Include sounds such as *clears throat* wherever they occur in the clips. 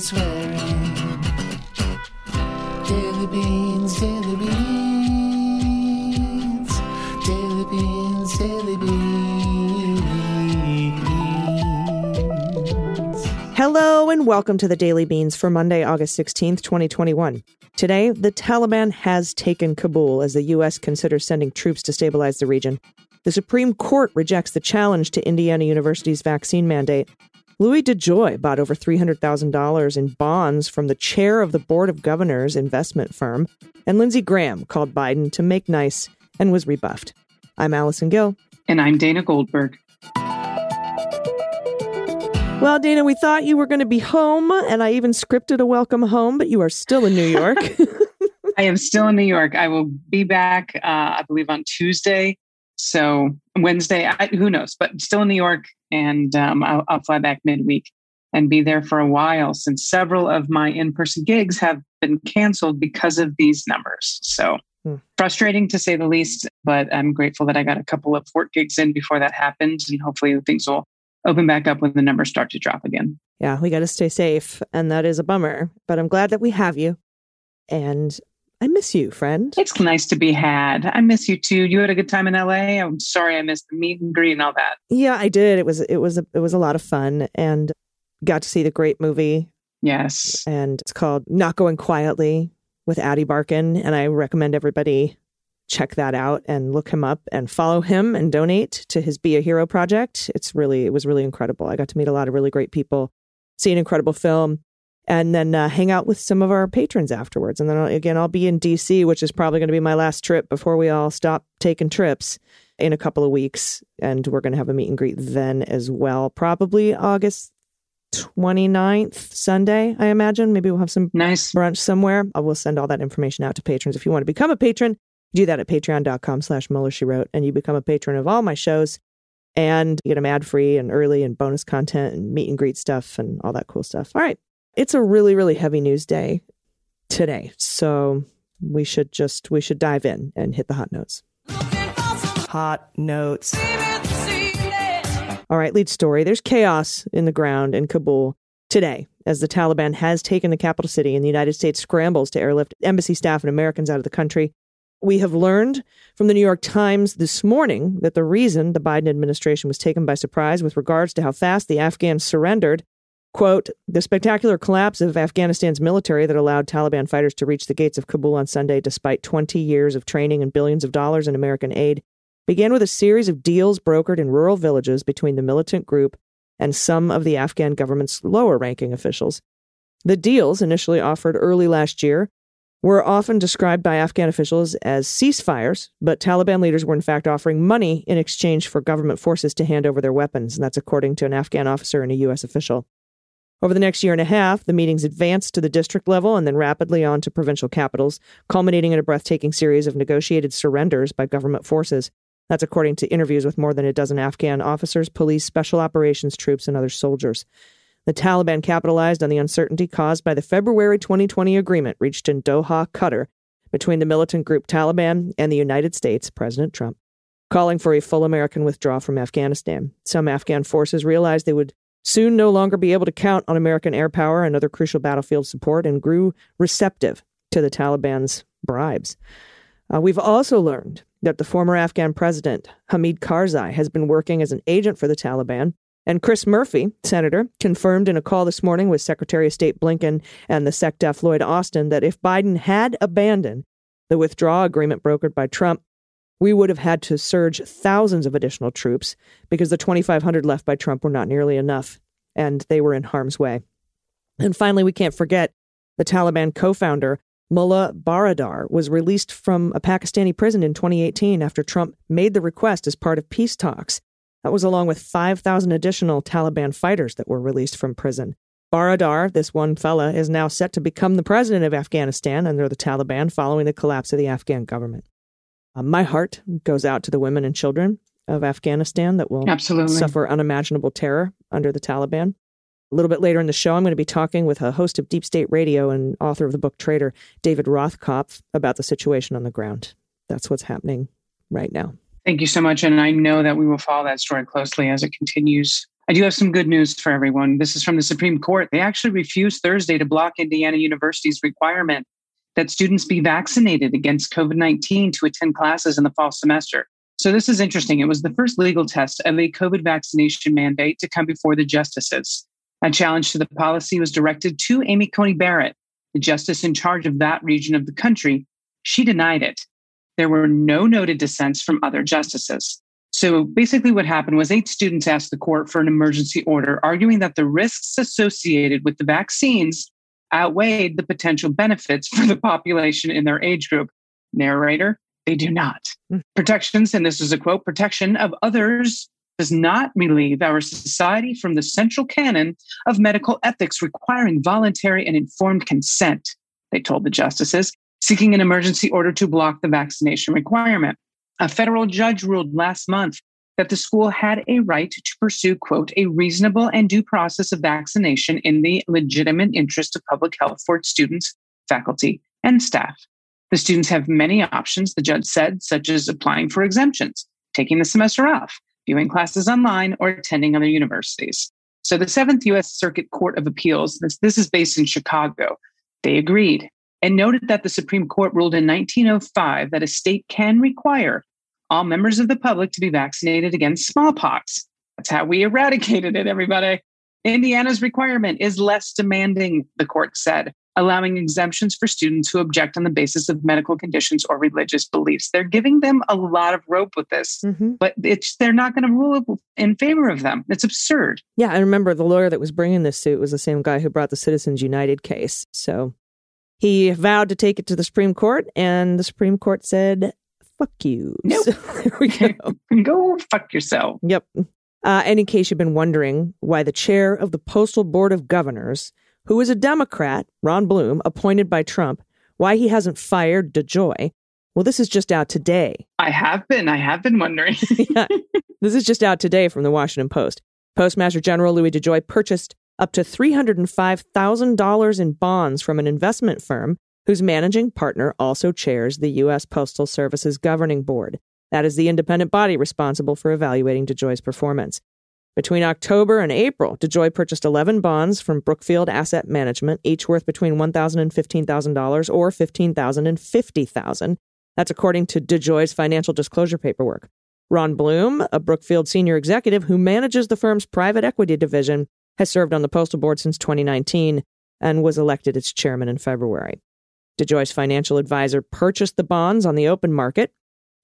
Daily beans, daily beans, daily beans, daily beans. Hello and welcome to the Daily Beans for Monday, August 16th, 2021. Today, the Taliban has taken Kabul as the U.S. considers sending troops to stabilize the region. The Supreme Court rejects the challenge to Indiana University's vaccine mandate. Louis DeJoy bought over $300,000 in bonds from the chair of the Board of Governors investment firm, and Lindsey Graham called Biden to make nice and was rebuffed. I'm Allison Gill. And I'm Dana Goldberg. Well, Dana, we thought you were going to be home, and I even scripted a welcome home, but you are still in New York. *laughs* I am still in New York. I will be back, uh, I believe, on Tuesday. So Wednesday, I, who knows, but still in New York. And um, I'll, I'll fly back midweek and be there for a while since several of my in person gigs have been canceled because of these numbers. So Hmm. frustrating to say the least, but I'm grateful that I got a couple of work gigs in before that happened. And hopefully things will open back up when the numbers start to drop again. yeah, we got to stay safe, and that is a bummer, but I'm glad that we have you. And I miss you, friend. It's nice to be had. I miss you too. You had a good time in LA. I'm sorry I missed the meet and greet and all that. Yeah, I did. It was it was a, it was a lot of fun, and got to see the great movie, Yes. and it's called Not Going Quietly with Ady Barkan, and I recommend everybody check that out and look him up and follow him and donate to his Be a Hero project. It's really it was really incredible. I got to meet a lot of really great people, see an incredible film, and then uh, hang out with some of our patrons afterwards. And then I'll, again, I'll be in DC, which is probably going to be my last trip before we all stop taking trips in a couple of weeks, and we're going to have a meet and greet then as well, probably August 29th, Sunday, I imagine. Maybe we'll have some Nice. brunch somewhere. I will send all that information out to patrons. If you want to become a patron, do that at patreon.com slash Mueller She Wrote, and you become a patron of all my shows and you get them ad free and early and bonus content and meet and greet stuff and all that cool stuff. All right. It's a really, really heavy news day today. So we should just we should dive in and hit the hot notes. Hot notes. All right, lead story. There's chaos in the ground in Kabul today as the Taliban has taken the capital city and the United States scrambles to airlift embassy staff and Americans out of the country. We have learned from the New York Times this morning that the reason the Biden administration was taken by surprise with regards to how fast the Afghans surrendered, quote, the spectacular collapse of Afghanistan's military that allowed Taliban fighters to reach the gates of Kabul on Sunday despite 20 years of training and billions of dollars in American aid began with a series of deals brokered in rural villages between the militant group and some of the Afghan government's lower ranking officials. The deals, initially offered early last year, were often described by Afghan officials as ceasefires, but Taliban leaders were in fact offering money in exchange for government forces to hand over their weapons, and that's according to an Afghan officer and a U.S. official. Over the next year and a half, the meetings advanced to the district level and then rapidly on to provincial capitals, culminating in a breathtaking series of negotiated surrenders by government forces. That's according to interviews with more than a dozen Afghan officers, police, special operations troops, and other soldiers. The Taliban capitalized on the uncertainty caused by the February 2020 agreement reached in Doha, Qatar, between the militant group Taliban and the United States, President Trump, calling for a full American withdrawal from Afghanistan. Some Afghan forces realized they would soon no longer be able to count on American air power and other crucial battlefield support and grew receptive to the Taliban's bribes. Uh, we've also learned that the former Afghan president, Hamid Karzai, has been working as an agent for the Taliban. And Chris Murphy, senator, confirmed in a call this morning with Secretary of State Blinken and the SecDef Lloyd Austin that if Biden had abandoned the withdrawal agreement brokered by Trump, we would have had to surge thousands of additional troops because the 2,500 left by Trump were not nearly enough, and they were in harm's way. And finally, we can't forget the Taliban co founder, Mullah Baradar, was released from a Pakistani prison in 2018 after Trump made the request as part of peace talks. That was along with 5,000 additional Taliban fighters that were released from prison. Baradar, this one fella, is now set to become the president of Afghanistan under the Taliban following the collapse of the Afghan government. Uh, my heart goes out to the women and children of Afghanistan that will Absolutely. suffer unimaginable terror under the Taliban. A little bit later in the show, I'm going to be talking with a host of Deep State Radio and author of the book Traitor, David Rothkopf, about the situation on the ground. That's what's happening right now. Thank you so much. And I know that we will follow that story closely as it continues. I do have some good news for everyone. This is from the Supreme Court. They actually refused Thursday to block Indiana University's requirement that students be vaccinated against COVID 19 to attend classes in the fall semester. So, this is interesting. It was the first legal test of a COVID vaccination mandate to come before the justices. A challenge to the policy was directed to Amy Coney Barrett, the justice in charge of that region of the country. She denied it. There were no noted dissents from other justices. So basically, what happened was eight students asked the court for an emergency order, arguing that the risks associated with the vaccines outweighed the potential benefits for the population in their age group. Narrator, they do not. Mm. Protections, and this is a quote protection of others does not relieve our society from the central canon of medical ethics requiring voluntary and informed consent, they told the justices, seeking an emergency order to block the vaccination requirement. A federal judge ruled last month that the school had a right to pursue, quote, a reasonable and due process of vaccination in the legitimate interest of public health for its students, faculty, and staff. The students have many options, the judge said, such as applying for exemptions, taking the semester off, viewing classes online, or attending other universities. So the Seventh U.S. Circuit Court of Appeals, this, this is based in Chicago, they agreed and noted that the Supreme Court ruled in 1905 that a state can require all members of the public to be vaccinated against smallpox. That's how we eradicated it, everybody. Indiana's requirement is less demanding, the court said, allowing exemptions for students who object on the basis of medical conditions or religious beliefs. They're giving them a lot of rope with this, mm-hmm. but it's they're not going to rule in favor of them. It's absurd. Yeah, I remember the lawyer that was bringing this suit was the same guy who brought the Citizens United case. So he vowed to take it to the Supreme Court, and the Supreme Court said, fuck you. Nope. *laughs* There we go. *laughs* go fuck yourself. Yep. Uh, and in case you've been wondering why the chair of the Postal Board of Governors, who is a Democrat, Ron Bloom, appointed by Trump, why he hasn't fired DeJoy, well, this is just out today. I have been. I have been wondering. *laughs* yeah. This is just out today from the Washington Post. Postmaster General Louis DeJoy purchased up to $305,000 in bonds from an investment firm whose managing partner also chairs the U.S. Postal Service's governing board. That is the independent body responsible for evaluating DeJoy's performance. Between October and April, DeJoy purchased 11 bonds from Brookfield Asset Management, each worth between $1,000 and $15,000 or $15,000 and $50,000. That's according to DeJoy's financial disclosure paperwork. Ron Bloom, a Brookfield senior executive who manages the firm's private equity division, has served on the postal board since 2019 and was elected its chairman in February. DeJoy's financial advisor purchased the bonds on the open market.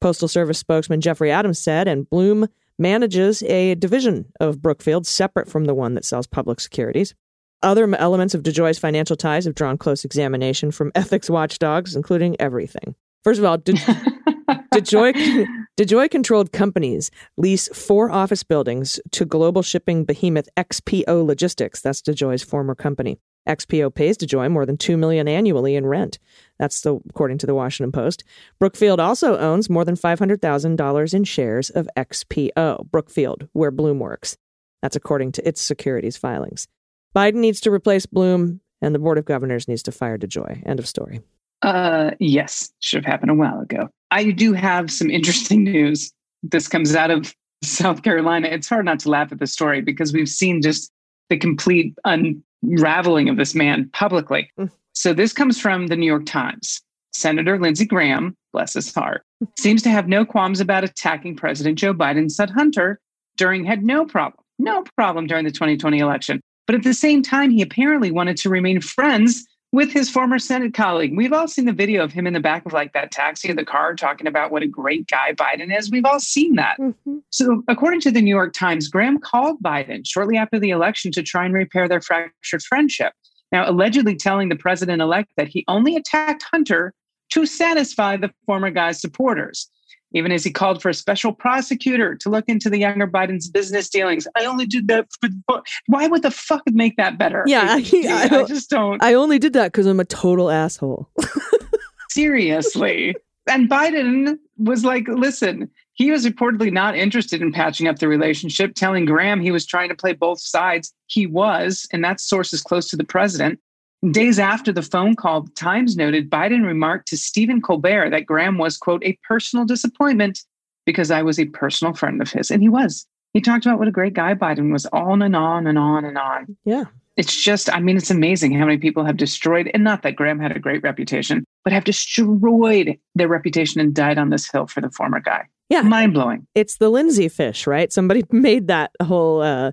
Postal Service spokesman Jeffrey Adams said, and Bloom manages a division of Brookfield separate from the one that sells public securities. Other elements of DeJoy's financial ties have drawn close examination from *laughs* ethics watchdogs, including everything. First of all, De- *laughs* DeJoy, DeJoy controlled companies lease four office buildings to global shipping behemoth XPO Logistics. That's DeJoy's former company. XPO pays DeJoy more than 2 million annually in rent. That's the, according to the Washington Post. Brookfield also owns more than $500,000 in shares of XPO, Brookfield, where Bloom works. That's according to its securities filings. Biden needs to replace Bloom, and the Board of Governors needs to fire DeJoy. End of story. Uh, yes, should have happened a while ago. I do have some interesting news. This comes out of South Carolina. It's hard not to laugh at the story because we've seen just the complete unraveling of this man publicly. Mm. So this comes from the New York Times. Senator Lindsey Graham, bless his heart, *laughs* seems to have no qualms about attacking President Joe Biden, said Hunter during had no problem, no problem during the 2020 election. But at the same time, he apparently wanted to remain friends with his former Senate colleague. We've all seen the video of him in the back of like that taxi of the car talking about what a great guy Biden is. We've all seen that. Mm-hmm. So, according to the New York Times, Graham called Biden shortly after the election to try and repair their fractured friendship. Now, allegedly telling the president elect that he only attacked Hunter to satisfy the former guy's supporters even as he called for a special prosecutor to look into the younger Biden's business dealings. I only did that for why would the fuck make that better? Yeah, I, I, I just don't. I only did that because I'm a total asshole. *laughs* Seriously. And Biden was like, listen, he was reportedly not interested in patching up the relationship, telling Graham he was trying to play both sides. He was, and that source is close to the president. Days after the phone call, Times noted Biden remarked to Stephen Colbert that Graham was, quote, a personal disappointment because I was a personal friend of his. And he was. He talked about what a great guy Biden was on and on and on and on. Yeah. It's just, I mean, it's amazing how many people have destroyed, and not that Graham had a great reputation, but have destroyed their reputation and died on this hill for the former guy. Yeah. Mind blowing. It's the Lindsey fish, right? Somebody *laughs* made that whole uh,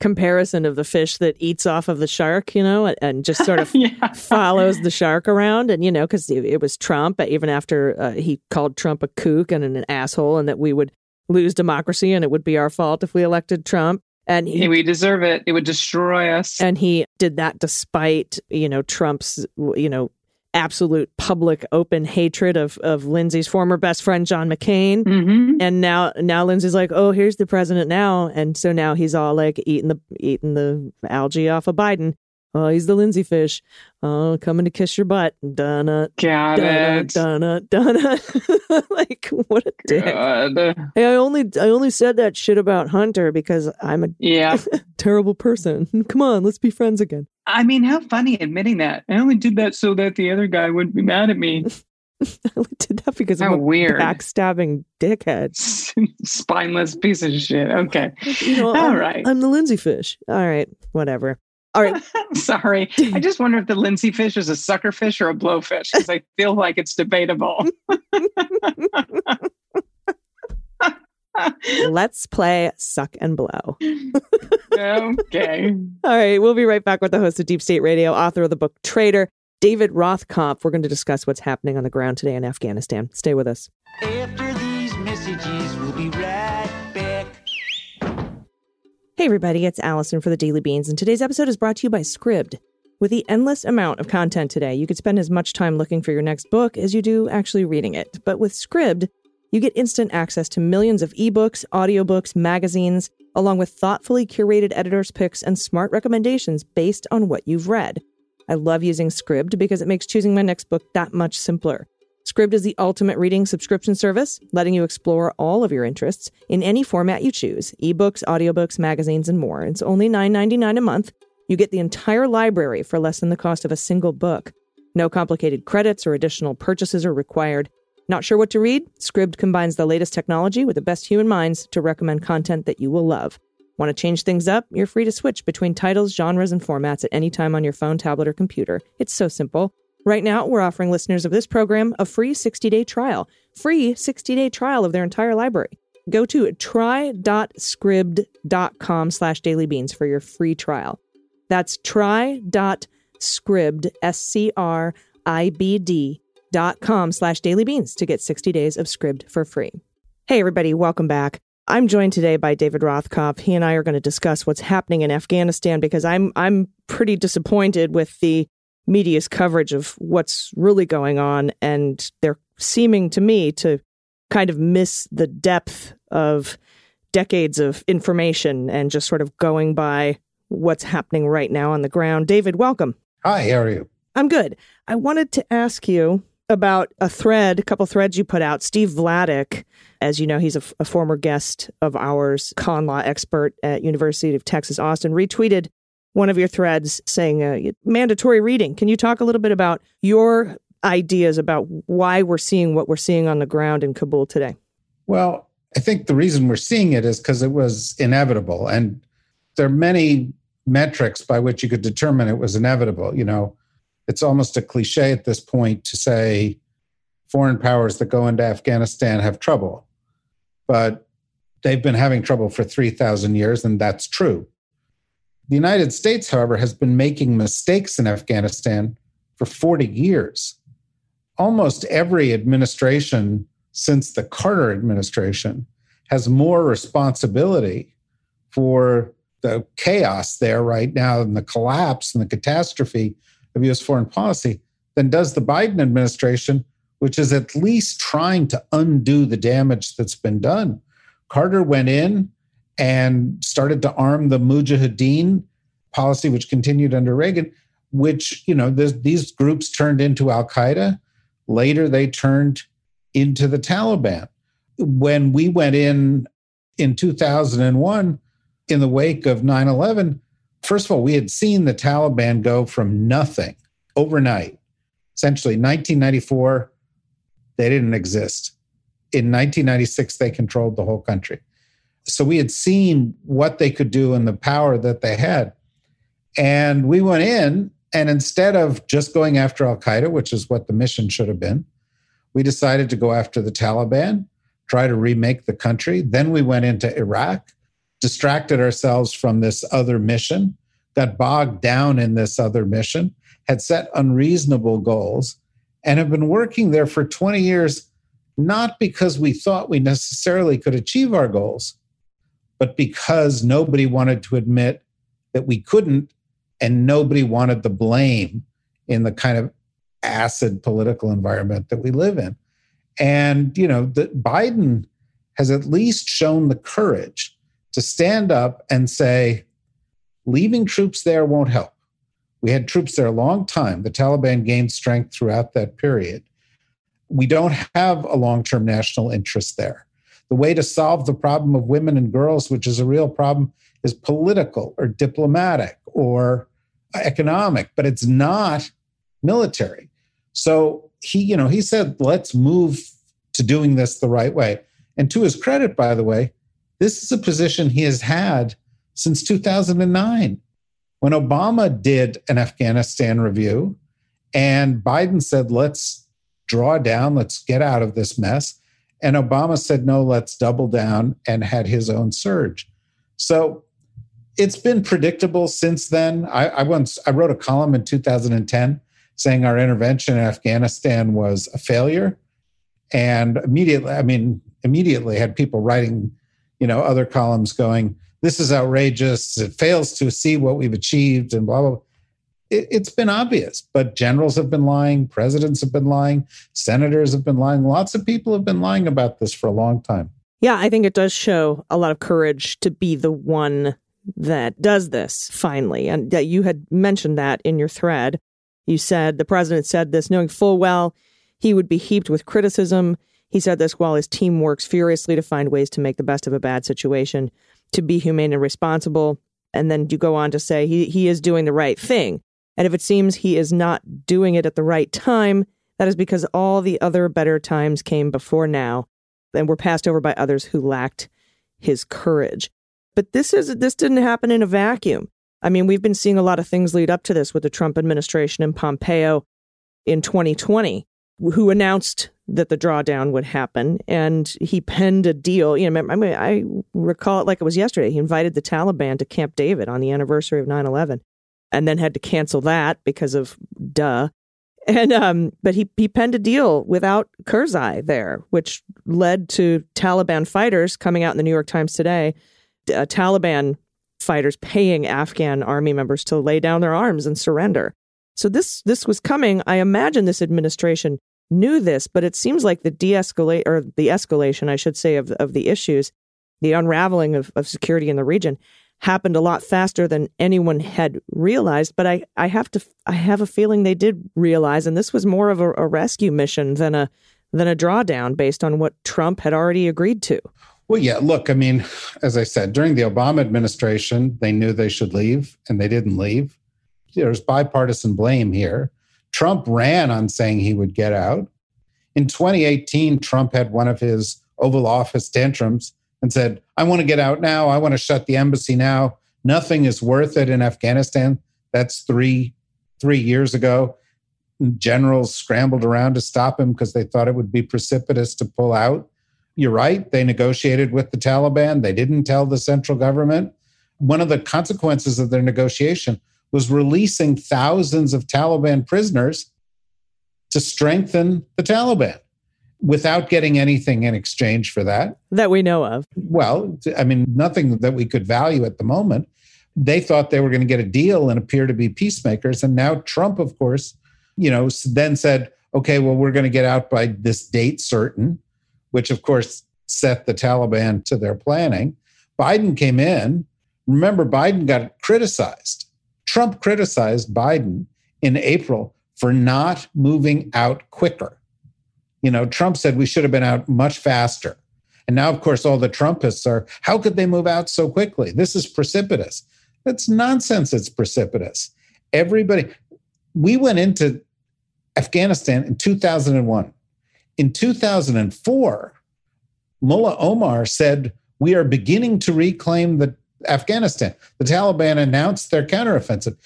comparison of the fish that eats off of the shark, you know, and- and just sort of *laughs* yeah. follows the shark around. And, you know, because it, it was Trump, even after uh, he called Trump a kook and an asshole, and that we would lose democracy and it would be our fault if we elected Trump. And he, We deserve it. It would destroy us. and he did that despite, you know, Trump's, you know, absolute public open hatred of of Lindsey's former best friend John McCain. hmm And now now Lindsey's like, "Oh, here's the president now." And so now he's all like eating the eating the algae off of Biden. Oh, he's the Lindsay fish. Oh, coming to kiss your butt. Donna, Got Donna, it. Donna, Donna. *laughs* like what a dick. Good. Hey, I only I only said that shit about Hunter because I'm a Yeah. *laughs* terrible person. Come on, let's be friends again. I mean, how funny admitting that. I only did that so that the other guy wouldn't be mad at me. *laughs* I did that because How I'm a weird. backstabbing dickhead. *laughs* Spineless piece of shit. Okay. You know, All I'm, right. I'm the Lindsey fish. All right, whatever. All right, *laughs* Sorry. I just wonder if the Lindsey fish is a sucker fish or a blowfish because I feel like it's debatable. *laughs* let's play suck and blow. okay. *laughs* All right, we'll be right back with the host of Deep State Radio, author of the book Traitor, David Rothkopf. We're going to discuss what's happening on the ground today in Afghanistan. Stay with us. After these messages, we'll be right back. Hey, everybody, it's Allison for the Daily Beans, and today's episode is brought to you by Scribd. With the endless amount of content today, you could spend as much time looking for your next book as you do actually reading it. But with Scribd, you get instant access to millions of ebooks, audiobooks, magazines, along with thoughtfully curated editor's picks and smart recommendations based on what you've read. I love using Scribd because it makes choosing my next book that much simpler. Scribd is the ultimate reading subscription service, letting you explore all of your interests in any format you choose ebooks, audiobooks, magazines, and more. It's only $9.99 a month. You get the entire library for less than the cost of a single book. No complicated credits or additional purchases are required. Not sure what to read? Scribd combines the latest technology with the best human minds to recommend content that you will love. Want to change things up? You're free to switch between titles, genres, and formats at any time on your phone, tablet, or computer. It's so simple. Right now, we're offering listeners of this program a free 60-day trial. Free 60-day trial of their entire library. Go to try.scribd.com slash dailybeans for your free trial. That's try.scribd, S-C-R-I-B-D dot com slash dailybeans to get 60 days of Scribd for free. Hey, everybody, welcome back. I'm joined today by David Rothkopf. He and I are going to discuss what's happening in Afghanistan because I'm I'm pretty disappointed with the media's coverage of what's really going on, and they're seeming to me to kind of miss the depth of decades of information and just sort of going by what's happening right now on the ground. David, welcome. Hi, how are you? I'm good. I wanted to ask you about a thread, a couple threads you put out. Steve Vladeck, as you know, he's a, f- a former guest of ours, con law expert at University of Texas Austin, retweeted one of your threads saying uh, mandatory reading. Can you talk a little bit about your ideas about why we're seeing what we're seeing on the ground in Kabul today? Well, I think the reason we're seeing it is because it was inevitable. And there are many metrics by which you could determine it was inevitable. You know, it's almost a cliche at this point to say foreign powers that go into Afghanistan have trouble. But they've been having trouble for 3,000 years, and that's true. The United States, however, has been making mistakes in Afghanistan for 40 years. Almost every administration since the Carter administration has more responsibility for the chaos there right now and the collapse and the catastrophe of US foreign policy than does the Biden administration, which is at least trying to undo the damage that's been done. Carter went in and started to arm the Mujahideen policy, which continued under Reagan, which, you know, this, these groups turned into Al Qaeda. Later, they turned into the Taliban. When we went in in 2001, in the wake of 9 11, first of all, we had seen the Taliban go from nothing overnight. Essentially, 1994, they didn't exist. In 1996, they controlled the whole country. So we had seen what they could do and the power that they had. And we went in, and instead of just going after Al Qaeda, which is what the mission should have been, we decided to go after the Taliban, try to remake the country. Then we went into Iraq, distracted ourselves from this other mission, got bogged down in this other mission, had set unreasonable goals, and have been working there for 20 years, not because we thought we necessarily could achieve our goals, but because nobody wanted to admit that we couldn't and nobody wanted the blame in the kind of acid political environment that we live in. And, you know, that Biden has at least shown the courage to stand up and say, leaving troops there won't help. We had troops there a long time. The Taliban gained strength throughout that period. We don't have a long term national interest there. The way to solve the problem of women and girls, which is a real problem, is political or diplomatic or economic, but it's not military. So he, you know, he said, let's move to doing this the right way. And to his credit, by the way, this is a position he has had since 2009 when Obama did an Afghanistan review and Biden said, let's draw down, let's get out of this mess. And Obama said, no, let's double down and had his own surge. So it's been predictable since then. I, I once I wrote a column in 2010 saying our intervention in Afghanistan was a failure. And immediately, I mean, immediately had people writing, you know, other columns going, this is outrageous. It fails to see what we've achieved and blah, blah. It, it's been obvious, but generals have been lying, presidents have been lying, senators have been lying. Lots of people have been lying about this for a long time. Yeah, I think it does show a lot of courage to be the one that does this finally. And that you had mentioned that in your thread. You said the president said this knowing full well he would be heaped with criticism. He said this while his team works furiously to find ways to make the best of a bad situation, to be humane and responsible. And then you go on to say he, he is doing the right thing. And if it seems he is not doing it at the right time, that is because all the other better times came before now and were passed over by others who lacked his courage. But this is this didn't happen in a vacuum. I mean, we've been seeing a lot of things lead up to this with the Trump administration and Pompeo in 2020, who announced that the drawdown would happen, and he penned a deal. You know, I mean, I recall it like it was yesterday. He invited the Taliban to Camp David on the anniversary of 9/11, and then had to cancel that because of duh. And um, but he he penned a deal without Karzai there, which led to Taliban fighters coming out in the New York Times today. Uh, Taliban fighters paying Afghan army members to lay down their arms and surrender. So this this was coming. I imagine this administration knew this, but it seems like the de-escalate or the escalation, I should say, of of the issues, the unraveling of, of security in the region happened a lot faster than anyone had realized. But I, I have to I have a feeling they did realize, and this was more of a, a rescue mission than a than a drawdown based on what Trump had already agreed to. Well, yeah, look, I mean, as I said, during the Obama administration, they knew they should leave and they didn't leave. There's bipartisan blame here. Trump ran on saying he would get out. In 2018, Trump had one of his Oval Office tantrums and said, I want to get out now. I want to shut the embassy now. Nothing is worth it in Afghanistan. That's three, three years ago. Generals scrambled around to stop him because they thought it would be precipitous to pull out you're right. They negotiated with the Taliban. They didn't tell the central government. One of the consequences of their negotiation was releasing thousands of Taliban prisoners to strengthen the Taliban without getting anything in exchange for that. That we know of. Well, I mean, nothing that we could value at the moment. They thought they were going to get a deal and appear to be peacemakers. And now Trump, of course, you know, then said, okay, well, we're going to get out by this date certain which of course set the Taliban to their planning. Biden came in. Remember, Biden got criticized. Trump criticized Biden in April for not moving out quicker. You know, Trump said we should have been out much faster. And now, of course, all the Trumpists are, how could they move out so quickly? This is precipitous. That's nonsense. It's precipitous. Everybody, we went into Afghanistan in 2001 in 2004, Mullah Omar said, we are beginning to reclaim the Afghanistan. The Taliban announced their counteroffensive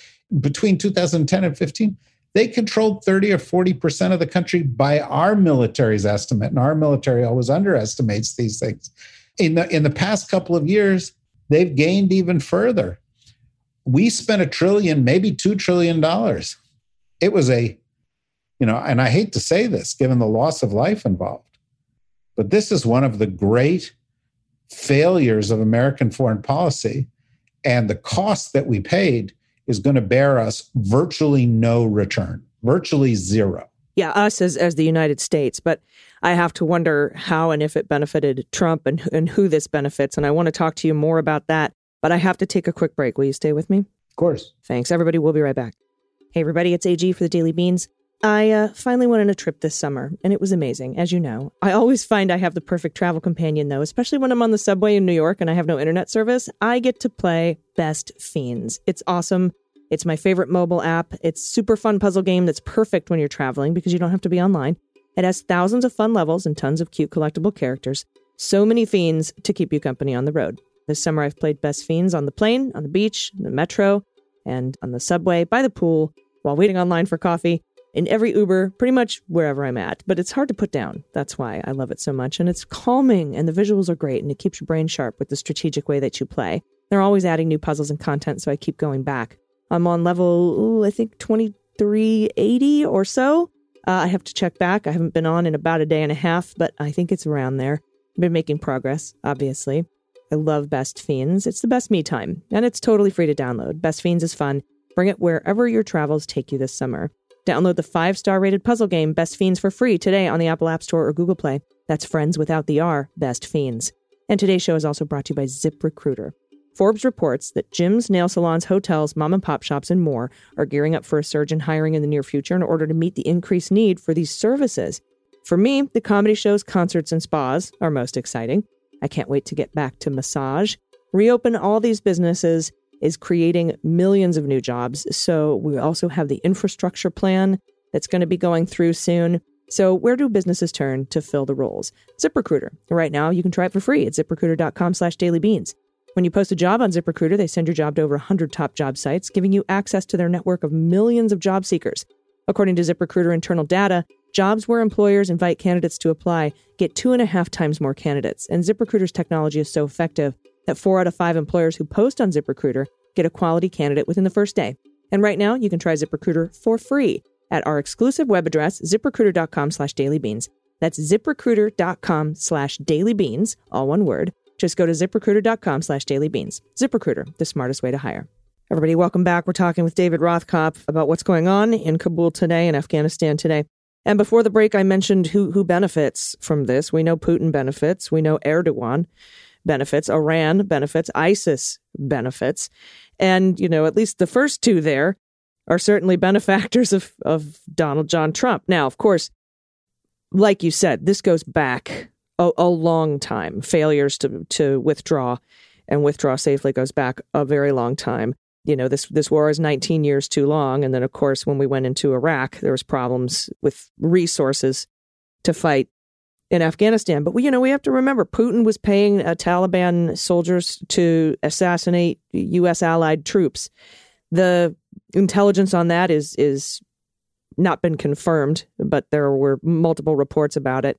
between 2010 and 15. They controlled 30 or 40% of the country by our military's estimate, and our military always underestimates these things. In the in the past couple of years, they've gained even further. We spent a trillion, maybe two trillion dollars. It was a, you know, and I hate to say this given the loss of life involved, but this is one of the great failures of American foreign policy. And the cost that we paid is going to bear us virtually no return, virtually zero. Yeah, us as, as the United States. But I have to wonder how and if it benefited Trump and, and who this benefits. And I want to talk to you more about that. But I have to take a quick break. Will you stay with me? Of course. Thanks, everybody. We'll be right back. Hey, everybody. It's AG for the Daily Beans. I uh, finally went on a trip this summer, and it was amazing, as you know. I always find I have the perfect travel companion, though, especially when I'm on the subway in New York and I have no internet service. I get to play Best Fiends. It's awesome. It's my favorite mobile app. It's super fun puzzle game that's perfect when you're traveling because you don't have to be online. It has thousands of fun levels and tons of cute collectible characters. So many fiends to keep you company on the road. This summer I've played Best Fiends on the plane, on the beach, the metro, and on the subway, by the pool, while waiting online for coffee in every Uber, pretty much wherever I'm at. But it's hard to put down. That's why I love it so much. And it's calming, and the visuals are great, and it keeps your brain sharp with the strategic way that you play. They're always adding new puzzles and content, so I keep going back. I'm on level, ooh, I think 2380 or so. Uh, I have to check back. I haven't been on in about a day and a half, but I think it's around there. I've been making progress, obviously. I love Best Fiends. It's the best me time, and it's totally free to download. Best Fiends is fun. Bring it wherever your travels take you this summer. Download the five star rated puzzle game Best Fiends for free today on the Apple App Store or Google Play. That's friends without the R, Best Fiends. And today's show is also brought to you by ZipRecruiter. Forbes reports that gyms, nail salons, hotels, mom and pop shops, and more are gearing up for a surge in hiring in the near future in order to meet the increased need for these services. For me, the comedy shows, concerts, and spas are most exciting. I can't wait to get back to massage. Reopen all these businesses is creating millions of new jobs. So we also have the infrastructure plan that's going to be going through soon. So where do businesses turn to fill the roles? ZipRecruiter. Right now, you can try it for free at ziprecruiter.com slash dailybeans. When you post a job on ZipRecruiter, they send your job to over 100 top job sites, giving you access to their network of millions of job seekers. According to ZipRecruiter internal data, jobs where employers invite candidates to apply get two and a half times more candidates. And ZipRecruiter's technology is so effective that four out of five employers who post on ZipRecruiter get a quality candidate within the first day. And right now, you can try ZipRecruiter for free at our exclusive web address, ziprecruiter.com slash dailybeans. That's ziprecruiter.com slash dailybeans, all one word. Just go to ziprecruiter.com slash dailybeans. ZipRecruiter, the smartest way to hire. Everybody, welcome back. We're talking with David Rothkopf about what's going on in Kabul today and Afghanistan today. And before the break, I mentioned who, who benefits from this. We know Putin benefits. We know Erdogan benefits, Iran benefits, ISIS benefits. And, you know, at least the first two there are certainly *laughs* benefactors of, of Donald John Trump. Now, of course, like you said, this goes back a, a long time. Failures to, to withdraw and withdraw safely goes back a very long time you know this this war is 19 years too long and then of course when we went into Iraq there was problems with resources to fight in Afghanistan. But we you know we have to remember Putin was paying uh, Taliban soldiers to assassinate US allied troops. The intelligence on that is is not been confirmed but there were multiple reports about it.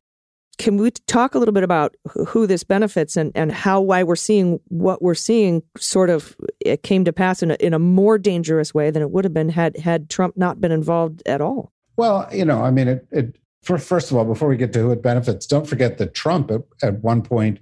Can we talk a little bit about who this benefits and, and how why we're seeing what we're seeing sort of it came to pass in a, in a more dangerous way than it would have been had had Trump not been involved at all? Well, you know, I mean, it, it for, first of all, before we get to who it benefits, don't forget that Trump at, at one point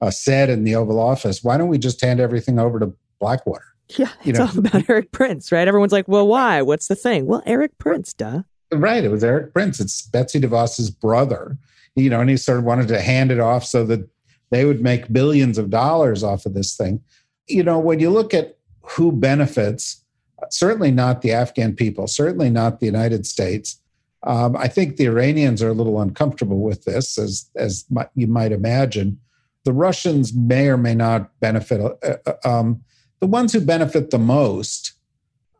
uh, said in the Oval Office, "Why don't we just hand everything over to Blackwater?" Yeah, you it's know? all about Erik Prince, right? Everyone's like, "Well, why? What's the thing?" Well, Erik Prince, duh. Right, it was Erik Prince. It's Betsy DeVos's brother you know, and he sort of wanted to hand it off so that they would make billions of dollars off of this thing. You know, when you look at who benefits, certainly not the Afghan people, certainly not the United States. Um, I think the Iranians are a little uncomfortable with this, as as you might imagine. The Russians may or may not benefit. Uh, uh, um, the ones who benefit the most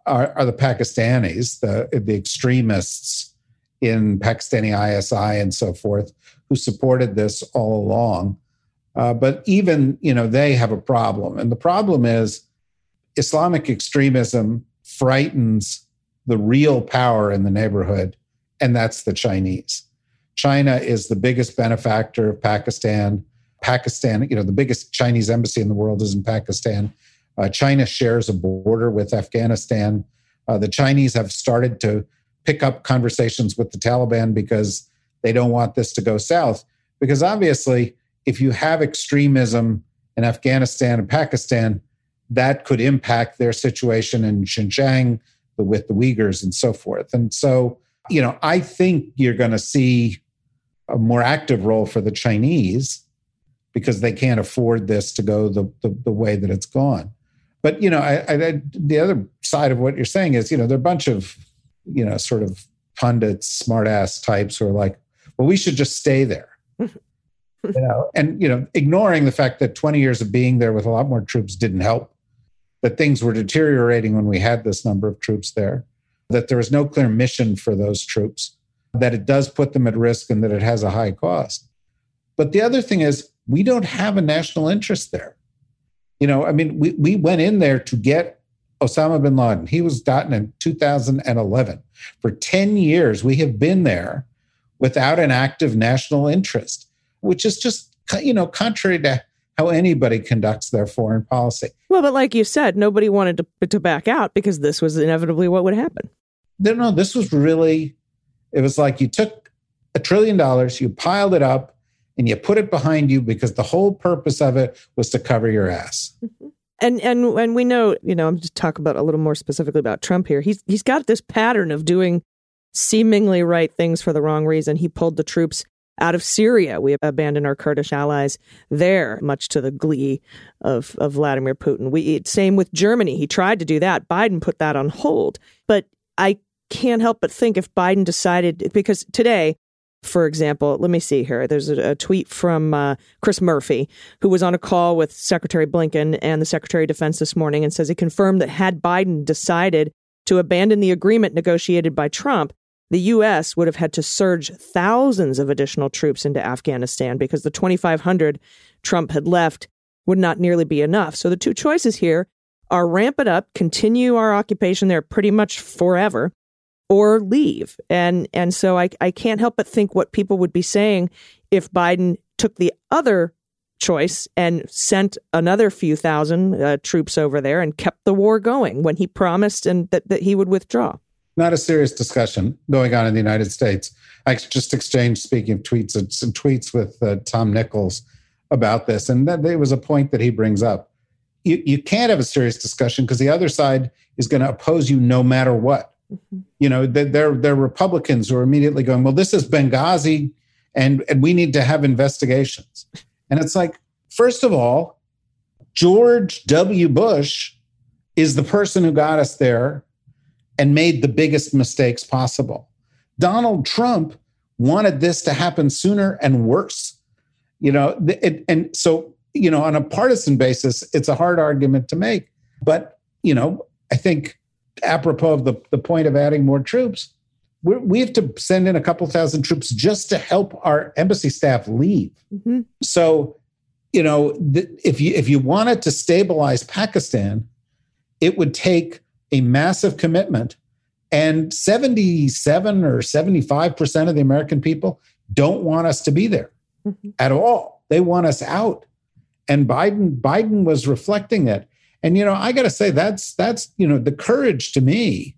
are, are the Pakistanis, the the extremists in Pakistani ISI and so forth, who supported this all along. Uh, but even you know they have a problem, and the problem is Islamic extremism frightens the real power in the neighborhood, and that's the Chinese. China is the biggest benefactor of Pakistan. Pakistan, you know, the biggest Chinese embassy in the world is in Pakistan. Uh, China shares a border with Afghanistan. Uh, the Chinese have started to pick up conversations with the Taliban because they don't want this to go south. Because obviously, if you have extremism in Afghanistan and Pakistan, that could impact their situation in Xinjiang with the Uyghurs and so forth. And so, you know, I think you're going to see a more active role for the Chinese because they can't afford this to go the, the, the way that it's gone. But, you know, I, I, the other side of what you're saying is, you know, there are a bunch of, you know, sort of pundits, smartass types who are like, well, we should just stay there. *laughs* you know, and, you know, ignoring the fact that 20 years of being there with a lot more troops didn't help that things were deteriorating when we had this number of troops there, that there was no clear mission for those troops, that it does put them at risk and that it has a high cost. But the other thing is, we don't have a national interest there. You know, I mean, we, we went in there to get Osama bin Laden. He was gotten in 2011. For 10 years, we have been there without an active national interest, which is just, you know, contrary to how anybody conducts their foreign policy. Well, but like you said, nobody wanted to, to back out because this was inevitably what would happen. No, no, this was really, it was like you took a trillion dollars, you piled it up, and you put it behind you because the whole purpose of it was to cover your ass. Mm-hmm. And and and we know, you know, I'm just talking about a little more specifically about Trump here. He's he's got this pattern of doing seemingly right things for the wrong reason. He pulled the troops out of Syria. We abandoned our Kurdish allies there, much to the glee of, of Vladimir Putin. We same with Germany. He tried to do that. Biden put that on hold. But I can't help but think if Biden decided because today, for example, let me see here. There's a, a tweet from uh, Chris Murphy, who was on a call with Secretary Blinken and the Secretary of Defense this morning, and says he confirmed that had Biden decided to abandon the agreement negotiated by Trump, the U.S. would have had to surge thousands of additional troops into Afghanistan because the 2,500 Trump had left would not nearly be enough. So the two choices here are ramp it up, continue our occupation there pretty much forever, or leave. And and so I, I can't help but think what people would be saying if Biden took the other choice and sent another few thousand uh, troops over there and kept the war going when he promised and that, that he would withdraw not a serious discussion going on in the United States. I just exchanged, speaking of tweets, uh, some tweets with uh, Tom Nichols about this, and that there was a point that he brings up. You, you can't have a serious discussion because the other side is going to oppose you no matter what. Mm-hmm. You know, they're, they're Republicans who are immediately going, well, this is Benghazi, and, and we need to have investigations. And it's like, first of all, George W. Bush is the person who got us there and made the biggest mistakes possible. Donald Trump wanted this to happen sooner and worse. You know, it, and so, you know, on a partisan basis, it's a hard argument to make. But, you know, I think apropos of the, the point of adding more troops, we have to send in a couple thousand troops just to help our embassy staff leave. Mm-hmm. So, you know, th- if you if you wanted to stabilize Pakistan, it would take a massive commitment. And 77 or 75% of the American people don't want us to be there mm-hmm. at all. They want us out. And Biden, Biden was reflecting it. And you know, I gotta say, that's that's you know, the courage to me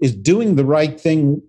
is doing the right thing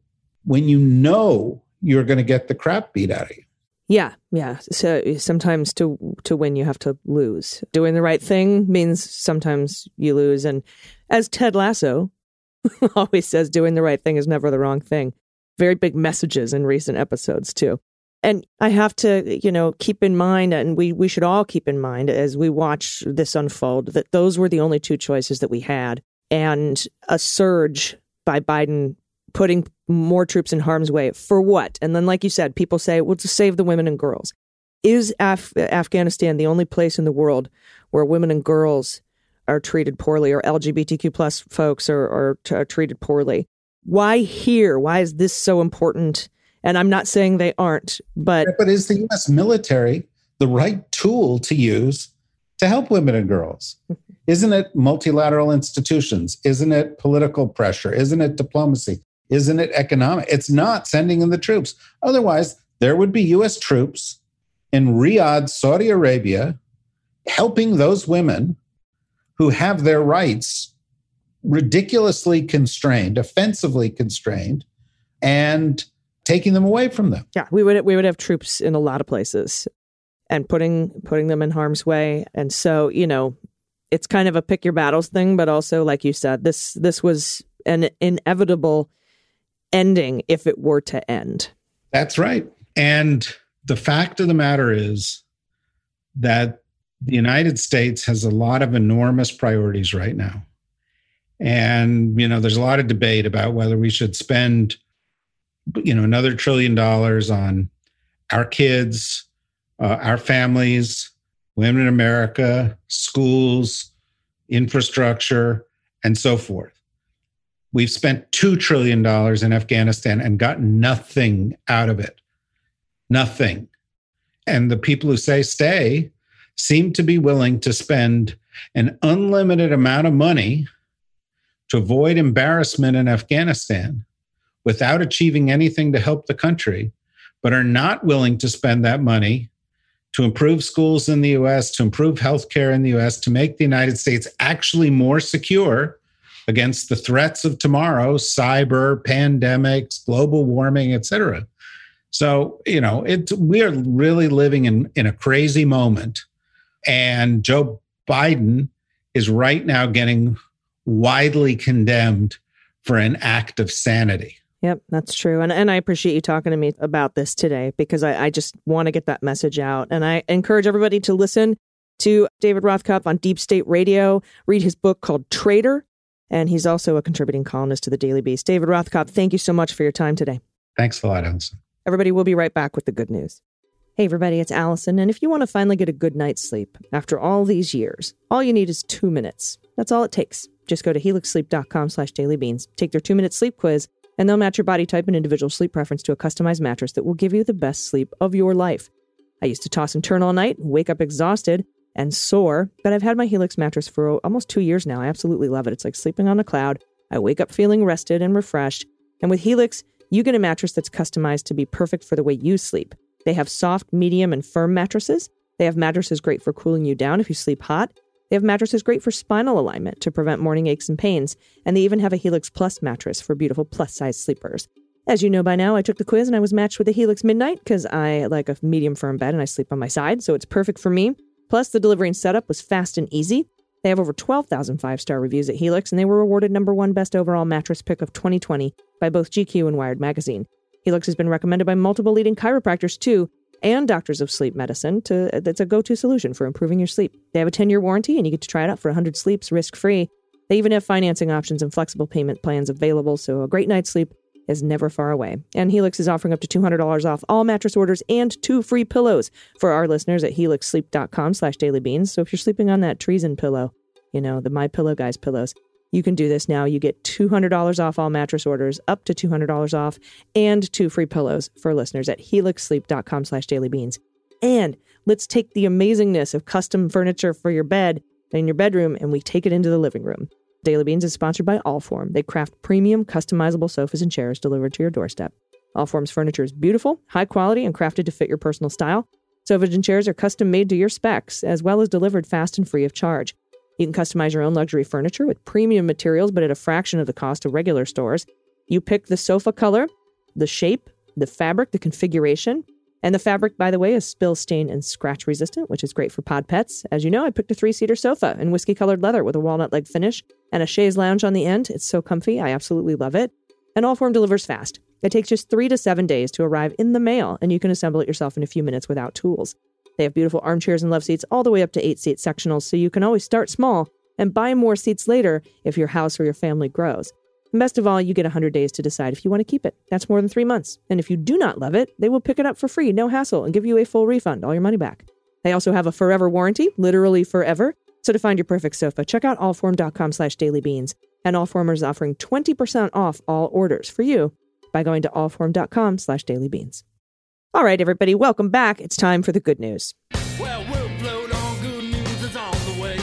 when you know you're gonna get the crap beat out of you. Yeah, yeah. So sometimes to to win you have to lose. Doing the right thing means sometimes you lose and as Ted Lasso *laughs* always says, doing the right thing is never the wrong thing. Very big messages in recent episodes, too. And I have to, you know, keep in mind, and we, we should all keep in mind as we watch this unfold, that those were the only two choices that we had. And a surge by Biden putting more troops in harm's way for what? And then, like you said, people say, well, to save the women and girls. Is Af- Afghanistan the only place in the world where women and girls are treated poorly or LGBTQ plus folks are, are, are treated poorly. Why here? Why is this so important? And I'm not saying they aren't, but but is the U.S. military the right tool to use to help women and girls? Isn't it multilateral institutions? Isn't it political pressure? Isn't it diplomacy? Isn't it economic? It's not sending in the troops. Otherwise, there would be US troops in Riyadh, Saudi Arabia, helping those women who have their rights ridiculously constrained, offensively constrained, and taking them away from them. Yeah, we would we would have troops in a lot of places and putting putting them in harm's way. And so, you know, it's kind of a pick your battles thing, but also like you said, this this was an inevitable ending if it were to end. That's right. And the fact of the matter is that the United States has a lot of enormous priorities right now. And, you know, there's a lot of debate about whether we should spend, you know, another trillion dollars on our kids, uh, our families, women in America, schools, infrastructure, and so forth. We've spent $2 trillion in Afghanistan and got nothing out of it. Nothing. And the people who say stay seem to be willing to spend an unlimited amount of money to avoid embarrassment in Afghanistan without achieving anything to help the country, but are not willing to spend that money to improve schools in the US, to improve healthcare in the US, to make the United States actually more secure against the threats of tomorrow, cyber, pandemics, global warming, et cetera. So, you know, it we are really living in, in a crazy moment. And Joe Biden is right now getting widely condemned for an act of sanity. Yep, that's true. And and I appreciate you talking to me about this today because I, I just want to get that message out. And I encourage everybody to listen to David Rothkopf on Deep State Radio, read his book called Traitor. And he's also a contributing columnist to the Daily Beast. David Rothkopf, thank you so much for your time today. Thanks a lot, Allison. Everybody, we'll be right back with the good news. Hey, everybody, it's Allison. And if you want to finally get a good night's sleep after all these years, all you need is two minutes. That's all it takes. Just go to helixsleep.com slash dailybeans, take their two minute sleep quiz, and they'll match your body type and individual sleep preference to a customized mattress that will give you the best sleep of your life. I used to toss and turn all night, wake up exhausted and sore, but I've had my Helix mattress for almost two years now. I absolutely love it. It's like sleeping on a cloud. I wake up feeling rested and refreshed. And with Helix, you get a mattress that's customized to be perfect for the way you sleep. They have soft, medium, and firm mattresses. They have mattresses great for cooling you down if you sleep hot. They have mattresses great for spinal alignment to prevent morning aches and pains, and they even have a Helix Plus mattress for beautiful plus size sleepers. As you know by now, I took the quiz and I was matched with a Helix Midnight because I like a medium firm bed and I sleep on my side, so it's perfect for me. Plus, the delivery and setup was fast and easy. They have over 12,000 five star reviews at Helix, and they were awarded number one best overall mattress pick of 2020 by both GQ and Wired Magazine. Helix has been recommended by multiple leading chiropractors too, and doctors of sleep medicine to that's a go-to solution for improving your sleep. They have a 10-year warranty and you get to try it out for 100 sleeps risk-free. They even have financing options and flexible payment plans available, so a great night's sleep is never far away. And Helix is offering up to $200 off all mattress orders and two free pillows for our listeners at helixsleep.com slash dailybeans. So if you're sleeping on that treason pillow, you know, the My Pillow Guys pillows, you can do this now. You get $200 off all mattress orders, up to $200 off, and two free pillows for listeners at helixsleep.com slash dailybeans. And let's take the amazingness of custom furniture for your bed in your bedroom and we take it into the living room. Daily Beans is sponsored by Allform. They craft premium, customizable sofas and chairs delivered to your doorstep. Allform's furniture is beautiful, high quality, and crafted to fit your personal style. Sofas and chairs are custom made to your specs, as well as delivered fast and free of charge. You can customize your own luxury furniture with premium materials, but at a fraction of the cost of regular stores. You pick the sofa color, the shape, the fabric, the configuration, and the fabric, by the way, is spill, stain, and scratch resistant, which is great for pod pets. As you know, I picked a three seater sofa in whiskey colored leather with a walnut leg finish and a chaise lounge on the end. It's so comfy. I absolutely love it. And Allform delivers fast. It takes just three to seven days to arrive in the mail, and you can assemble it yourself in a few minutes without tools. They have beautiful armchairs and love seats all the way up to eight seat sectionals, so you can always start small and buy more seats later if your house or your family grows. And best of all, you get 100 days to decide if you want to keep it. That's more than three months. And if you do not love it, they will pick it up for free, no hassle, and give you a full refund, all your money back. They also have a forever warranty, literally forever. So to find your perfect sofa, check out allform.com slash dailybeans. And Allform is offering 20% off all orders for you by going to allform.com slash dailybeans. All right, everybody, welcome back. It's time for the good news. Well, we'll float on. Good news is on the way.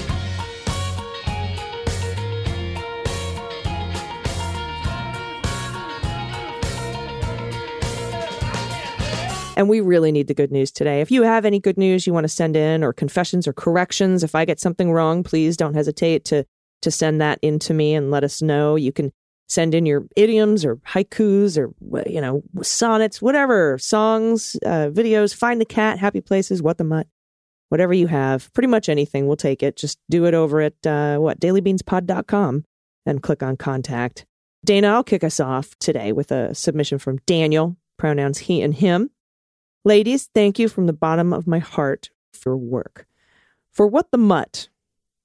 And we really need the good news today. If you have any good news you want to send in, or confessions or corrections, if I get something wrong, please don't hesitate to to send that in to me and let us know. You can send in your idioms or haikus or you know sonnets, whatever songs, uh, videos. Find the cat, happy places, what the mutt, whatever you have. Pretty much anything, we'll take it. Just do it over at uh, what dailybeanspod.com and click on contact. Dana, I'll kick us off today with a submission from Daniel, pronouns he and him. Ladies, thank you from the bottom of my heart for work. For what the mutt,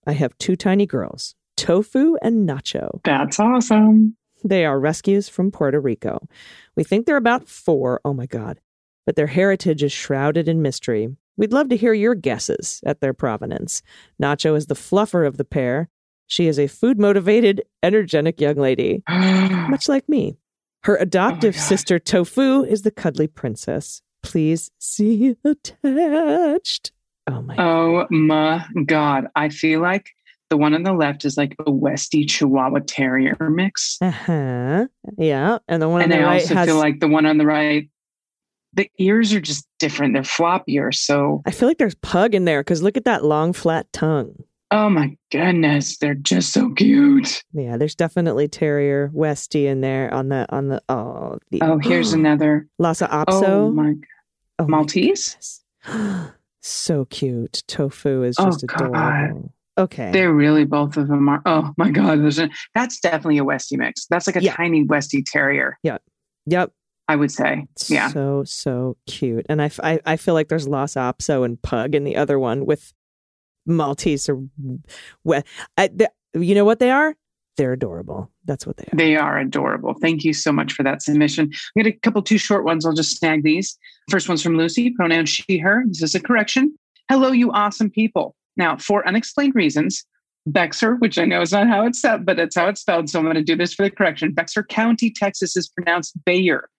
I have two tiny girls, Tofu and Nacho. That's awesome. They are rescues from Puerto Rico. We think they're about four, oh my God, but their heritage is shrouded in mystery. We'd love to hear your guesses at their provenance. Nacho is the fluffer of the pair. She is a food motivated, energetic young lady, *gasps* much like me. Her adoptive oh God. sister, Tofu, is the cuddly princess. Please see *laughs* attached. Oh my oh my God. I feel like the one on the left is like a Westie Chihuahua Terrier mix. Uh huh. Yeah. And the one and on I the right also has. feel like the one on the right, the ears are just different. They're floppier. So, I feel like there's pug in there because look at that long, flat tongue. oh my goodness, they're just so cute. Yeah, there's definitely Terrier Westie in there on the on the oh the Oh, here's *gasps* another. Lhasa Oh Apso. my, Oh my Maltese? goodness. *gasps* so cute. Tofu is Oh, just God. Okay. they're really both of them are. Oh my God, a, that's definitely a Westie mix. That's like a Yeah. tiny Westie Terrier, Yep. Yep. I would say. Yeah. So so cute. And I I feel like there's Lhasa Apso and Pug in the other one with Maltese or we- I, the, you know what they are? They're adorable. That's what they are. They are adorable. Thank you so much for that submission. I got a couple two short ones. I'll just snag these. First one's from Lucy, pronoun she, her. This is a correction. Hello, you awesome people. Now, for unexplained reasons, Bexar, which I know is not how it's said, but it's how it's spelled. So I'm going to do this for the correction. Bexar County, Texas is pronounced Bayer,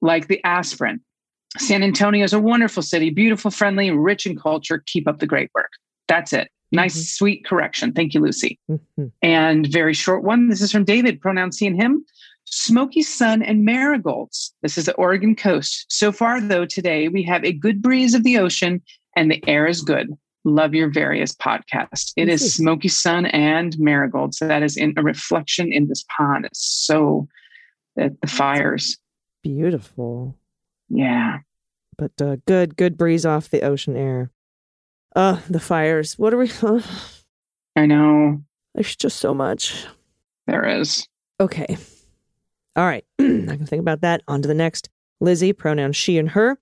like the aspirin. San Antonio is a wonderful city, beautiful, friendly, rich in culture. Keep up the great work. That's it. Nice, Mhm. sweet correction. Thank you, Lucy. Mhm. And very short one. This is from David, pronouncing him. Smoky sun and marigolds. This is the Oregon coast. So far, though, today we have a good breeze of the ocean and the air is good. Love your various podcasts. It Mhm. smoky sun and marigolds. That is in a reflection in this pond. It's so that the fires. Beautiful. Yeah. But uh, good, good breeze off the ocean air. Uh, the fires. What are we? I know there's just so much. there is. Okay. All right. *clears throat* I can think about that. On to the next. Lizzie, pronoun she and her.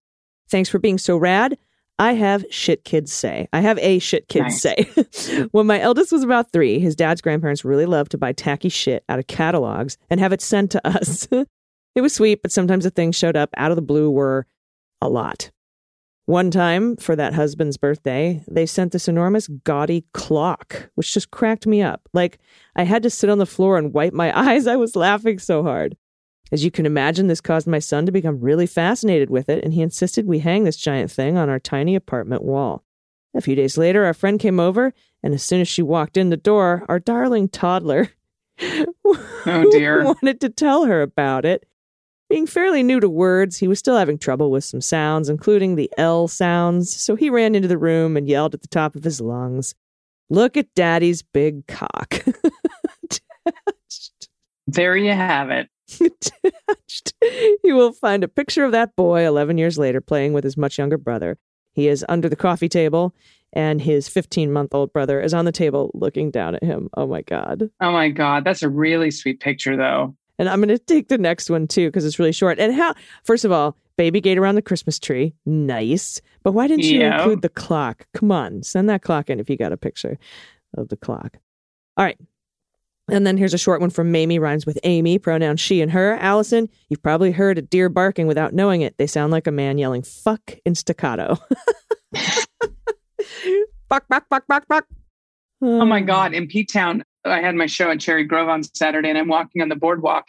Thanks for being so rad. I have shit kids say. I have a shit kids say. *laughs* when my eldest was about three, his dad's grandparents really loved to buy tacky shit out of catalogs and have it sent to *laughs* us. it was sweet, but sometimes the things showed up out of the blue were a lot. One time, for that husband's birthday, they sent this enormous gaudy clock, which just cracked me up. Like, I had to sit on the floor and wipe my *laughs* eyes. I was laughing so hard. As you can imagine, this caused my son to become really fascinated with it, and he insisted we hang this giant thing on our tiny apartment wall. A few days later, our friend came over, and as soon as she walked in the door, our darling toddler *laughs* Oh, dear. wanted to tell her about it. Being fairly new to words, he was still having trouble with some sounds, including the L sounds, so he ran into the room and yelled at the top of his lungs, Look at Daddy's big cock. *laughs* There you have it. *laughs* Attached. You will find a picture of that boy 11 years later playing with his much younger brother. He is under the coffee table, and his 15 month old brother is on the table looking down at him. Oh my God. Oh my God. That's a really sweet picture, though. And I'm going to take the next one too because it's really short. And how, first of all, baby gate around the Christmas tree. Nice. But why didn't you Yeah. include the clock? Come on, send that clock in if you got a picture of the clock. All right. And then here's a short one from Mamie, rhymes with Amy, pronoun she and her. Allison, you've probably heard a deer barking without knowing it. They sound like a man yelling fuck in staccato. *laughs* fuck, fuck, fuck, fuck, fuck. Oh my um, God. In P Town, I had my show at Cherry Grove on Saturday and I'm walking on the boardwalk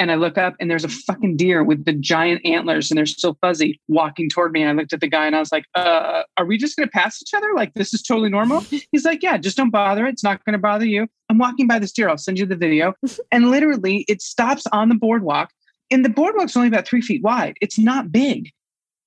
And I look up and there's a fucking deer with the giant antlers and they're still fuzzy walking toward me. And I looked at the guy and I was like, uh, are we just going to pass each other? Like, this is totally normal. *laughs* He's like, yeah, just don't bother. it. It's not going to bother you. I'm walking by this deer. I'll send you the video. *laughs* and literally, it stops on the boardwalk. And the boardwalk's only about three feet wide. It's not big.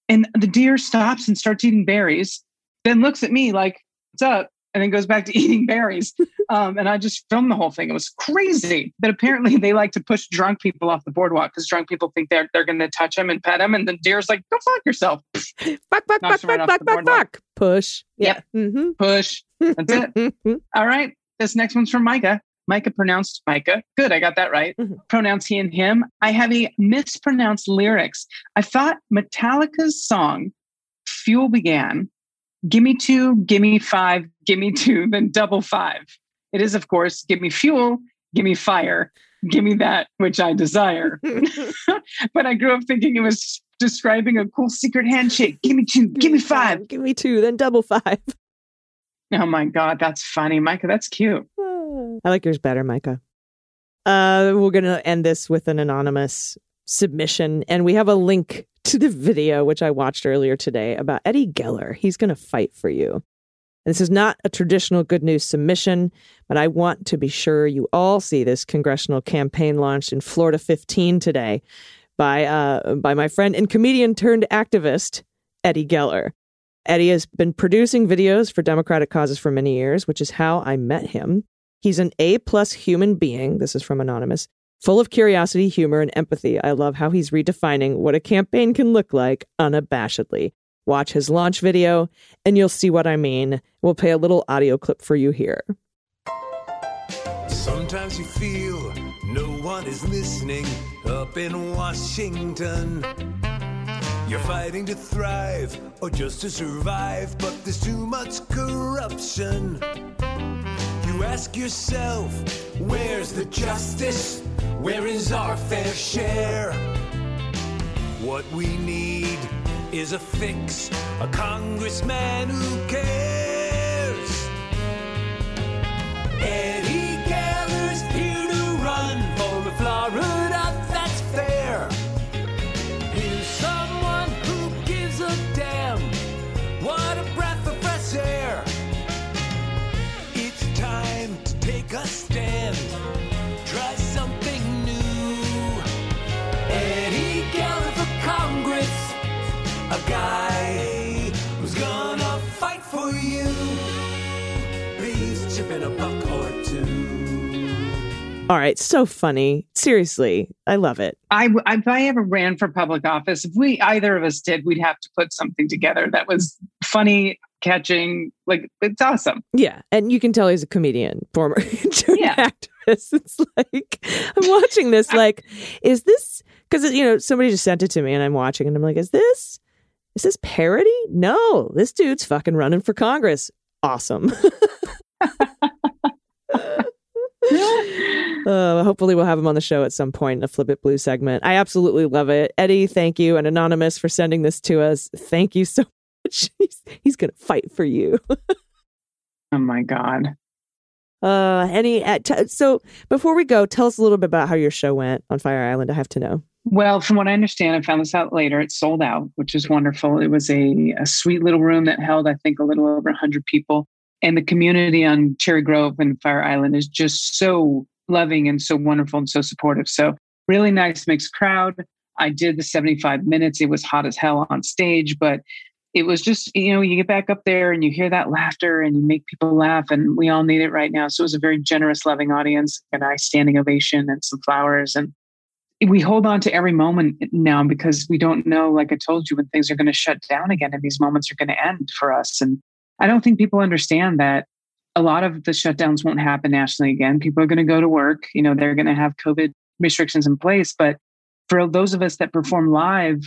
And the deer stops and starts eating berries, then looks at me like, what's up? And then goes back to *laughs* eating berries. Um, and I just filmed the whole thing. It was crazy. But apparently, they like to push drunk people off the boardwalk because drunk people think they're, they're going to touch them and pet them. And the deer's like, go fuck yourself. *laughs* Fuck, fuck, fuck, fuck, fuck, fuck, fuck. Push. Yep. Yeah. Mm-hmm. Push. That's it. *laughs* All right. This next one's from Micah. Micah pronounced Micah. Good. I got that right. Mhm. Pronouns he and him. I have a mispronounced lyrics. I thought Metallica's song Fuel began. Gimme two, gimme five, gimme two, then double five. It is, of course, give me fuel, give me fire, give me that which I desire. *laughs* *laughs* but I grew up thinking it was describing a cool secret handshake. Give me two, give me five. Give me two, then double five. *laughs* Oh my God, that's funny. Micah, that's cute. *sighs* I like yours better, Micah. Uh, we're going to end this with an anonymous submission, and we have a link to the video, which I watched earlier today, about Eddie Geller. He's going to fight for you. This is not a traditional good news submission, but I want to be sure you all see this congressional campaign launched in Florida 15 today by uh, by my friend and comedian turned activist Eddie Geller. Eddie has been producing videos for Democratic causes for many years, which is how I met him. He's an A plus human being. This is from Anonymous, full of curiosity, humor, and empathy. I love how he's redefining what a campaign can look like unabashedly. Watch his launch video, and you'll see what I mean. We'll play a little audio clip for you here. Sometimes you feel no one is listening up in Washington. You're fighting to thrive or just to survive, but there's too much corruption. You ask yourself, where's the justice? Where is our fair share? What we need is a fix, a congressman who cares. Eddie A guy who's gonna fight for you. Please chip in a buck or two. All right, so funny. Seriously, I love it. I, if I ever ran for public office, if we either of us did, we'd have to put something together that was funny, catching. Like it's awesome. Yeah, and you can tell he's a comedian, former *laughs* turned Yeah. activist. It's like I'm watching this. Like, is this because you know somebody just sent it to me, and I'm watching, and I'm like, is this is this parody? No, this dude's fucking running for Congress. Awesome. *laughs* *laughs* Uh, hopefully, we'll have him on the show at some point in a Flip It Blue segment. I absolutely love it. Eddie, thank you. And Anonymous for sending this to us. Thank you so much. *laughs* He's, he's going to fight for you. Oh my god. Uh, any uh, t- so before we go, tell us a little bit about how your show went on Fire Island. I have to know. Well, from what I understand, I found this out later. It sold out, which is wonderful. It was a, a sweet little room that held, I think, a little over 100 people. And the community on Cherry Grove and Fire Island is just so loving and so wonderful and so supportive. So, really nice mixed crowd. I did the 75 minutes. It was hot as hell on stage, but it was just, you know, you get back up there and you hear that laughter and you make people laugh, and we all need it right now. So, it was a very generous, loving audience, a nice standing ovation and some flowers. And we hold on to every moment now because we don't know, like I told you, when things are going to shut down again and these moments are going to end for us. And I don't think people understand that a lot of the shutdowns won't happen nationally again. People are going to go to work, you know, they're going to have COVID restrictions in place. But for those of us that perform live,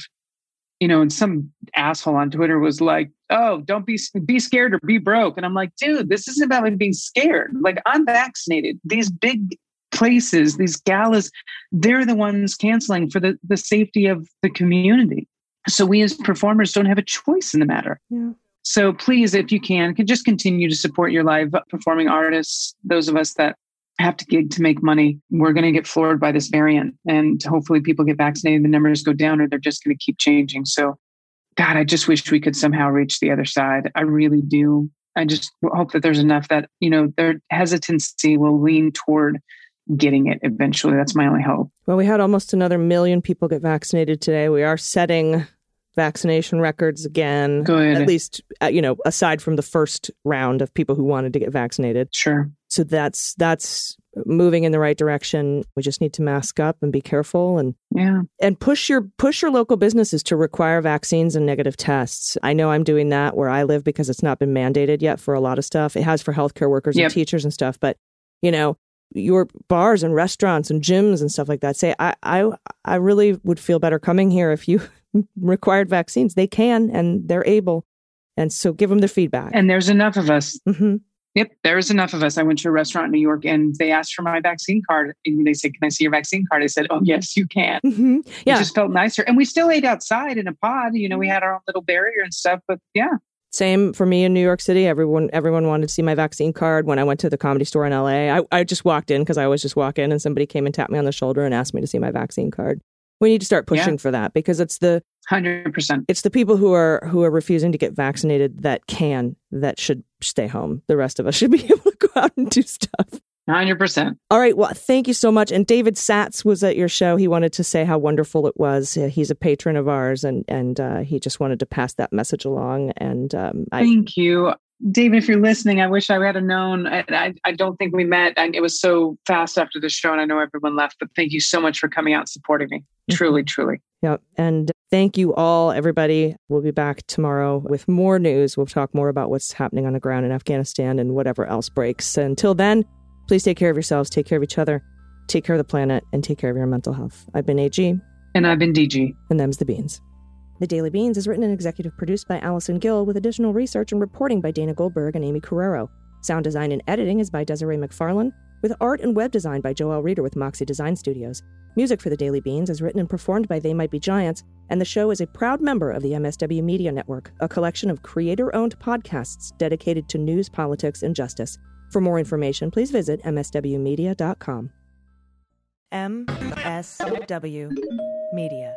you know, and some asshole on Twitter was like, "Oh, don't be be scared or be broke," and I'm like, "Dude, this isn't about me being scared. Like, I'm vaccinated. These big places, these galas, they're the ones canceling for the, the safety of the community. So we as performers don't have a choice in the matter. Yeah. So please, if you can, can just continue to support your live performing artists, those of us that have to gig to make money. We're going to get floored by this variant, and hopefully, people get vaccinated. The numbers go down, or they're just going to keep changing. So, God, I just wish we could somehow reach the other side. I really do. I just hope that there's enough that you know their hesitancy will lean toward getting it eventually. That's my only hope. Well, we had almost another million people get vaccinated today. We are setting vaccination records again. Good. At least, uh, you know, aside from the first round of people who wanted to get vaccinated. Sure. So that's that's moving in the right direction. We just need to mask up and be careful and Yeah. and push your push your local businesses to require vaccines and negative tests. I know I'm doing that where I live because it's not been mandated yet for a lot of stuff. It has for healthcare workers Yep. and teachers and stuff, but you know, your bars and restaurants and gyms and stuff like that say I I I really would feel better coming here if you *laughs* required vaccines. They can and they're able. And so give them the feedback. And there's enough of us. hmm Yep, there's enough of us. I went to a restaurant in New York and they asked for my vaccine card. And they said, Can I see your vaccine card? I said, Oh, yes, you can. *laughs* hmm Yeah. It just felt nicer. And we still ate outside in a pod. You know, we had our own little barrier and stuff. But yeah, Same for me in New York City. Everyone everyone wanted to see my vaccine card. When I went to the comedy store in LA, I, I just walked in because I always just walk in and somebody came and tapped me on the shoulder and asked me to see my vaccine card. We need to start pushing for that because it's the 100%. it's the people who are who are refusing to get vaccinated that can that should stay home. The rest of us should be *laughs* able to go out and do stuff. 100%. All right. Well, thank you so much. And David Satz was at your show. He wanted to say how wonderful it was. Uh, He's a patron of ours, and and uh, he just wanted to pass that message along. And um, I, Thank you. David, if you're listening, I wish I had known. I, I, I don't think we met. I, it was so fast after the show, and I know everyone left. But thank you so much for coming out and supporting me. Truly, truly. Yep. And thank you all, everybody. We'll be back tomorrow with more news. We'll talk more about what's happening on the ground in Afghanistan and whatever else breaks. Until then, please take care of yourselves, take care of each other, take care of the planet, and take care of your mental health. I've been AG, And I've been DG. and them's the beans. The Daily Beans is written and executive produced by Allison Gill with additional research and reporting by Dana Goldberg and Amy Carrero. Sound design and editing is by Desiree McFarlane, with art and web design by Joel Reeder with Moxie Design Studios. Music for the Daily Beans is written and performed by They Might Be Giants, and the show is a proud member of the MSW Media Network, a collection of creator owned podcasts dedicated to news, politics, and justice. For more information, please visit MSWmedia.com. MSW Media.